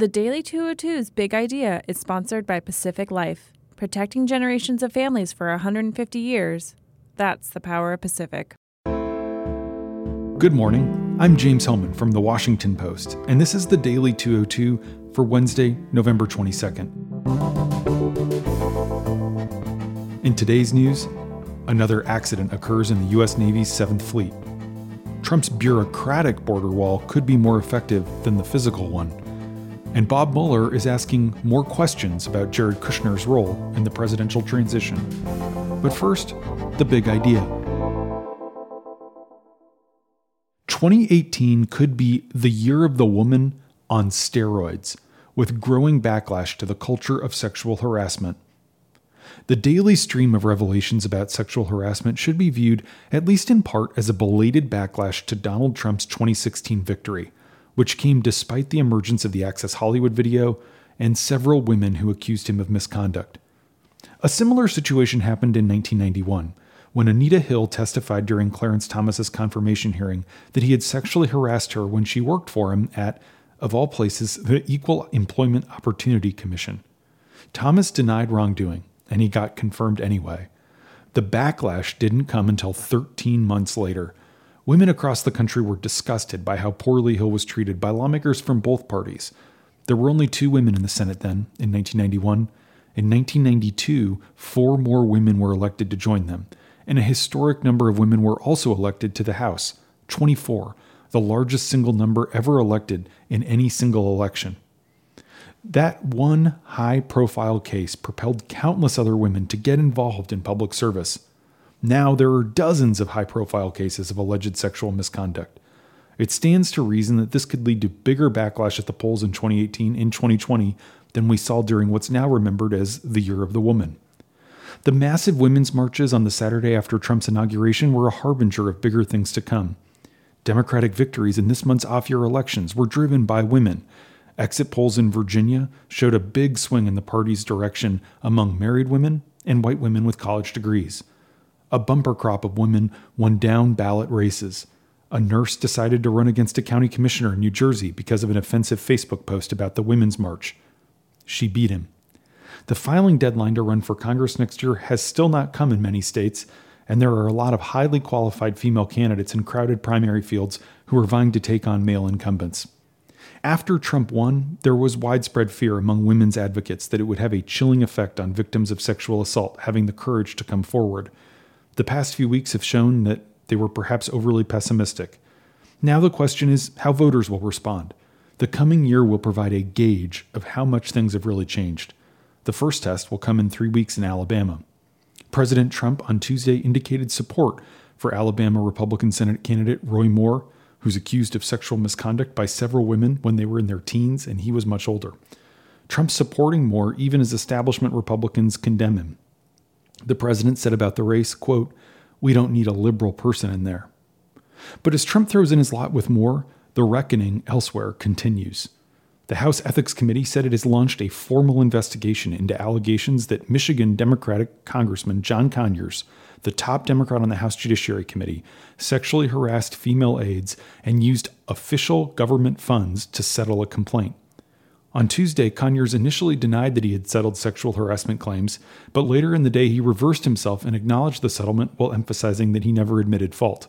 The Daily 202's big idea is sponsored by Pacific Life, protecting generations of families for 150 years. That's the power of Pacific. Good morning. I'm James Hohmann from The Washington Post, and this is the Daily 202 for Wednesday, November 22nd. In today's news, another accident occurs in the U.S. Navy's 7th Fleet. Trump's bureaucratic border wall could be more effective than the physical one and Bob Mueller is asking more questions about Jared Kushner's role in the presidential transition. But first, the big idea. 2018 could be the year of the woman on steroids, with growing backlash to the culture of sexual harassment. The daily stream of revelations about sexual harassment should be viewed, at least in part, as a belated backlash to Donald Trump's 2016 victory which came despite the emergence of the Access Hollywood video and several women who accused him of misconduct. A similar situation happened in 1991 when Anita Hill testified during Clarence Thomas's confirmation hearing that he had sexually harassed her when she worked for him at, of all places, the Equal Employment Opportunity Commission. Thomas denied wrongdoing, and he got confirmed anyway. The backlash didn't come until 13 months later Women across the country were disgusted by how poorly Hill was treated by lawmakers from both parties. There were only two women in the Senate then, in 1991. In 1992, four more women were elected to join them, and a historic number of women were also elected to the House 24, the largest single number ever elected in any single election. That one high profile case propelled countless other women to get involved in public service. Now there are dozens of high profile cases of alleged sexual misconduct. It stands to reason that this could lead to bigger backlash at the polls in 2018 and 2020 than we saw during what's now remembered as the Year of the Woman. The massive women's marches on the Saturday after Trump's inauguration were a harbinger of bigger things to come. Democratic victories in this month's off year elections were driven by women. Exit polls in Virginia showed a big swing in the party's direction among married women and white women with college degrees a bumper crop of women won down ballot races. A nurse decided to run against a county commissioner in New Jersey because of an offensive Facebook post about the Women's March. She beat him. The filing deadline to run for Congress next year has still not come in many states, and there are a lot of highly qualified female candidates in crowded primary fields who are vying to take on male incumbents. After Trump won, there was widespread fear among women's advocates that it would have a chilling effect on victims of sexual assault having the courage to come forward. The past few weeks have shown that they were perhaps overly pessimistic. Now the question is how voters will respond. The coming year will provide a gauge of how much things have really changed. The first test will come in three weeks in Alabama. President Trump on Tuesday indicated support for Alabama Republican Senate candidate Roy Moore, who's accused of sexual misconduct by several women when they were in their teens and he was much older. Trump's supporting Moore even as establishment Republicans condemn him. The president said about the race, quote, "We don't need a liberal person in there." But as Trump throws in his lot with Moore, the reckoning elsewhere continues. The House Ethics Committee said it has launched a formal investigation into allegations that Michigan Democratic Congressman John Conyers, the top Democrat on the House Judiciary Committee, sexually harassed female aides and used official government funds to settle a complaint. On Tuesday, Conyers initially denied that he had settled sexual harassment claims, but later in the day he reversed himself and acknowledged the settlement while emphasizing that he never admitted fault.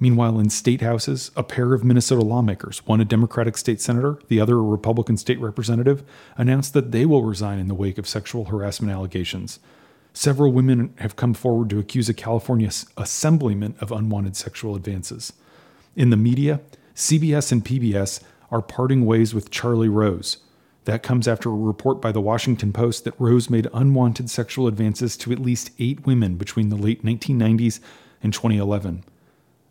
Meanwhile, in state houses, a pair of Minnesota lawmakers, one a Democratic state senator, the other a Republican state representative, announced that they will resign in the wake of sexual harassment allegations. Several women have come forward to accuse a California assemblyman of unwanted sexual advances. In the media, CBS and PBS are parting ways with Charlie Rose. That comes after a report by the Washington Post that Rose made unwanted sexual advances to at least eight women between the late 1990s and 2011.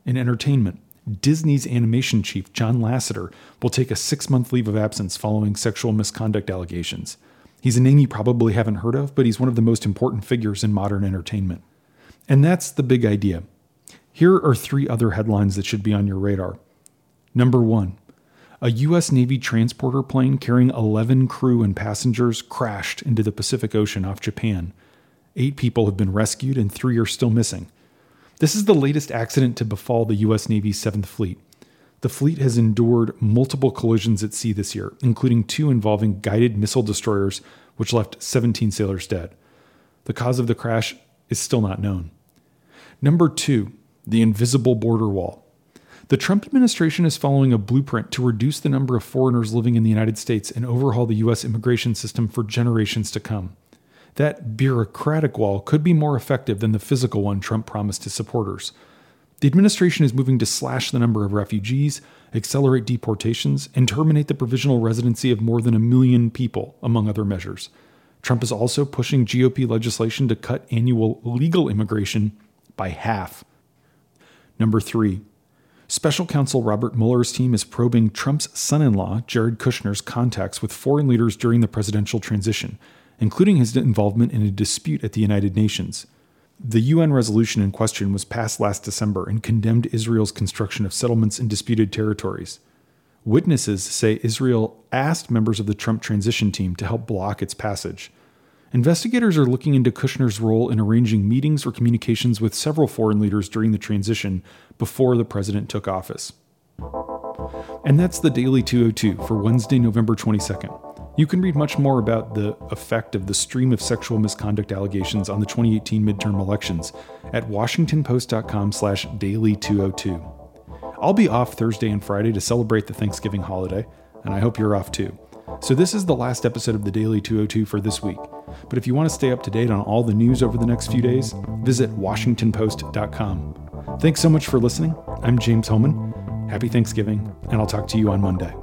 In entertainment, Disney's animation chief, John Lasseter, will take a six month leave of absence following sexual misconduct allegations. He's a name you probably haven't heard of, but he's one of the most important figures in modern entertainment. And that's the big idea. Here are three other headlines that should be on your radar. Number one, a U.S. Navy transporter plane carrying 11 crew and passengers crashed into the Pacific Ocean off Japan. Eight people have been rescued and three are still missing. This is the latest accident to befall the U.S. Navy's 7th Fleet. The fleet has endured multiple collisions at sea this year, including two involving guided missile destroyers, which left 17 sailors dead. The cause of the crash is still not known. Number two, the invisible border wall. The Trump administration is following a blueprint to reduce the number of foreigners living in the United States and overhaul the U.S. immigration system for generations to come. That bureaucratic wall could be more effective than the physical one Trump promised his supporters. The administration is moving to slash the number of refugees, accelerate deportations, and terminate the provisional residency of more than a million people, among other measures. Trump is also pushing GOP legislation to cut annual legal immigration by half. Number three, Special counsel Robert Mueller's team is probing Trump's son in law, Jared Kushner's contacts with foreign leaders during the presidential transition, including his involvement in a dispute at the United Nations. The UN resolution in question was passed last December and condemned Israel's construction of settlements in disputed territories. Witnesses say Israel asked members of the Trump transition team to help block its passage. Investigators are looking into Kushner's role in arranging meetings or communications with several foreign leaders during the transition before the president took office. And that's the Daily 202 for Wednesday, November 22nd. You can read much more about the effect of the stream of sexual misconduct allegations on the 2018 midterm elections at washingtonpost.com slash daily 202. I'll be off Thursday and Friday to celebrate the Thanksgiving holiday, and I hope you're off too. So this is the last episode of the Daily 202 for this week. But if you want to stay up to date on all the news over the next few days, visit washingtonpost.com. Thanks so much for listening. I'm James Hohmann. Happy Thanksgiving, and I'll talk to you on Monday.